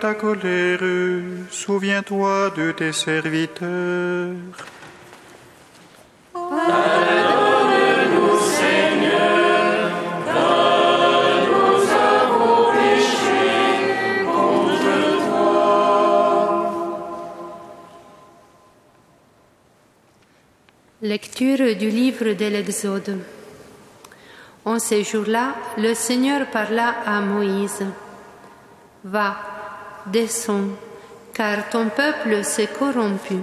ta colère, souviens-toi de tes serviteurs. Pardonne-nous, Seigneur, car nous avons péché contre toi. Lecture du livre de l'Exode. En ces jours-là, le Seigneur parla à Moïse. Va, descends, car ton peuple s'est corrompu,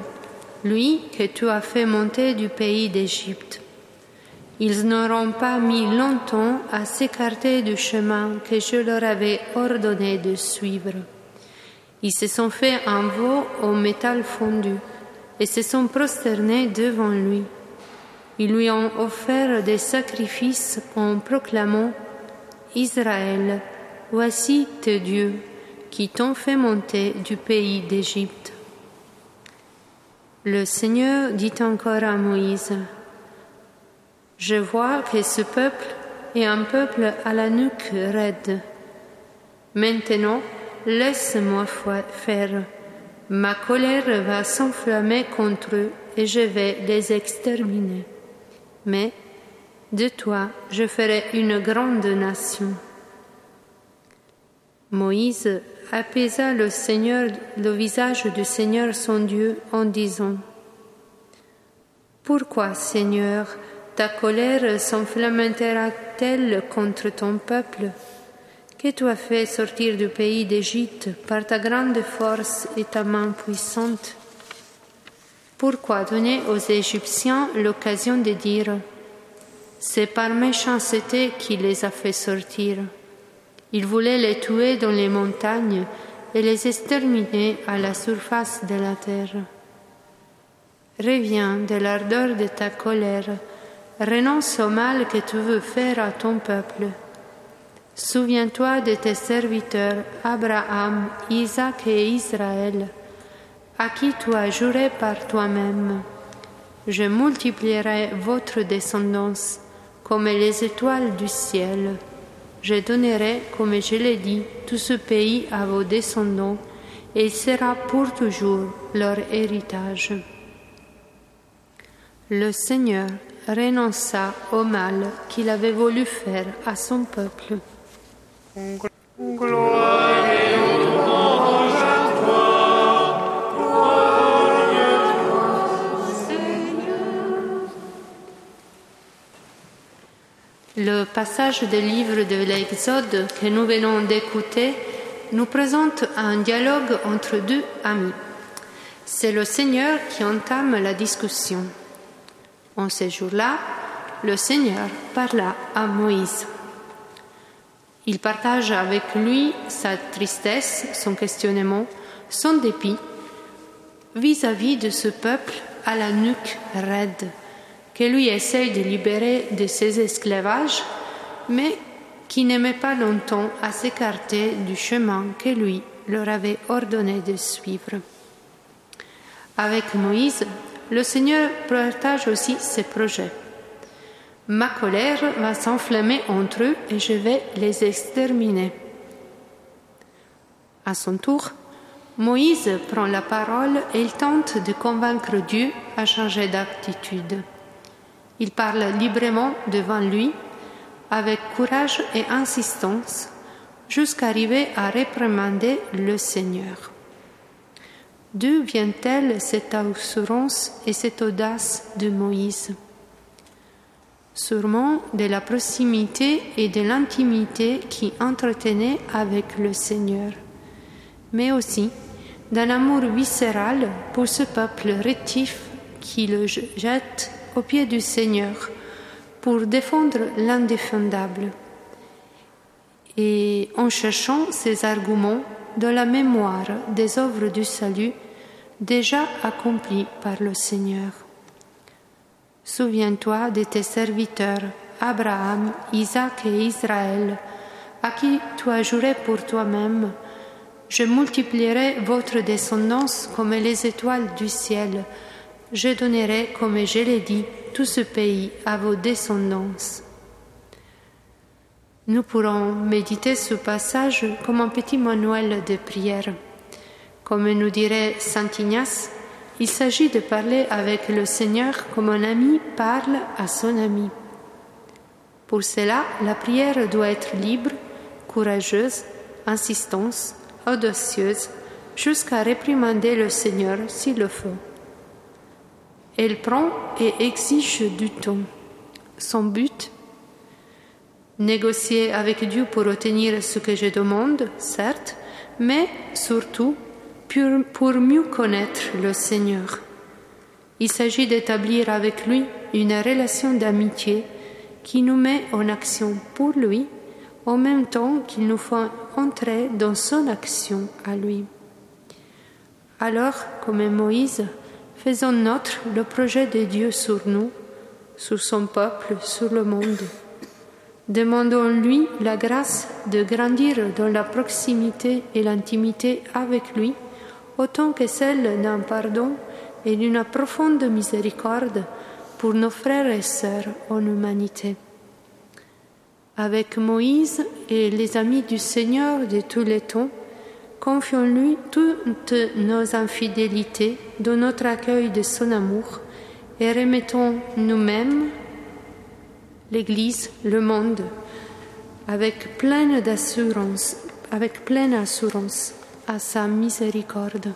lui que tu as fait monter du pays d'Égypte. Ils n'auront pas mis longtemps à s'écarter du chemin que je leur avais ordonné de suivre. Ils se sont fait un veau au métal fondu et se sont prosternés devant lui. Ils lui ont offert des sacrifices en proclamant Israël, voici tes dieux qui t'ont fait monter du pays d'Égypte. Le Seigneur dit encore à Moïse, Je vois que ce peuple est un peuple à la nuque raide. Maintenant, laisse-moi faire. Ma colère va s'enflammer contre eux et je vais les exterminer mais de toi je ferai une grande nation. Moïse apaisa le visage du Seigneur son Dieu en disant Pourquoi, Seigneur, ta colère s'enflammera-t-elle contre ton peuple? Que tu as fait sortir du pays d'Égypte par ta grande force et ta main puissante? Pourquoi donner aux Égyptiens l'occasion de dire C'est par méchanceté qu'il les a fait sortir? Il voulait les tuer dans les montagnes et les exterminer à la surface de la terre. Reviens de l'ardeur de ta colère, renonce au mal que tu veux faire à ton peuple. Souviens-toi de tes serviteurs Abraham, Isaac et Israël à qui tu as juré par toi-même. Je multiplierai votre descendance comme les étoiles du ciel. Je donnerai, comme je l'ai dit, tout ce pays à vos descendants, et il sera pour toujours leur héritage. Le Seigneur renonça au mal qu'il avait voulu faire à son peuple. Le passage des livres de l'Exode que nous venons d'écouter nous présente un dialogue entre deux amis. C'est le Seigneur qui entame la discussion. En ces jours-là, le Seigneur parla à Moïse. Il partage avec lui sa tristesse, son questionnement, son dépit vis-à-vis de ce peuple à la nuque raide que lui essaye de libérer de ses esclavages, mais qui n'aimait pas longtemps à s'écarter du chemin que lui leur avait ordonné de suivre. Avec Moïse, le Seigneur partage aussi ses projets. Ma colère va s'enflammer entre eux et je vais les exterminer. À son tour, Moïse prend la parole et il tente de convaincre Dieu à changer d'attitude. Il parle librement devant lui, avec courage et insistance, jusqu'à arriver à réprimander le Seigneur. D'où vient-elle cette assurance et cette audace de Moïse? Sûrement de la proximité et de l'intimité qui entretenait avec le Seigneur, mais aussi d'un amour viscéral pour ce peuple rétif qui le jette au pied du Seigneur pour défendre l'indéfendable et en cherchant ces arguments dans la mémoire des œuvres du salut déjà accomplies par le Seigneur. Souviens-toi de tes serviteurs Abraham, Isaac et Israël, à qui tu as juré pour toi-même, je multiplierai votre descendance comme les étoiles du ciel, je donnerai, comme je l'ai dit, tout ce pays à vos descendants. Nous pourrons méditer ce passage comme un petit manuel de prière. Comme nous dirait Saint Ignace, il s'agit de parler avec le Seigneur comme un ami parle à son ami. Pour cela, la prière doit être libre, courageuse, insistante, audacieuse, jusqu'à réprimander le Seigneur s'il le faut. Elle prend et exige du temps. Son but Négocier avec Dieu pour obtenir ce que je demande, certes, mais surtout pour mieux connaître le Seigneur. Il s'agit d'établir avec lui une relation d'amitié qui nous met en action pour lui, en même temps qu'il nous fait entrer dans son action à lui. Alors, comme Moïse, faisons notre le projet de Dieu sur nous, sur son peuple, sur le monde. Demandons-lui la grâce de grandir dans la proximité et l'intimité avec lui, autant que celle d'un pardon et d'une profonde miséricorde pour nos frères et sœurs en humanité. Avec Moïse et les amis du Seigneur de tous les temps, confions-lui toutes nos infidélités dans notre accueil de son amour et remettons nous-mêmes l'Église, le monde, avec pleine avec pleine assurance à sa miséricorde.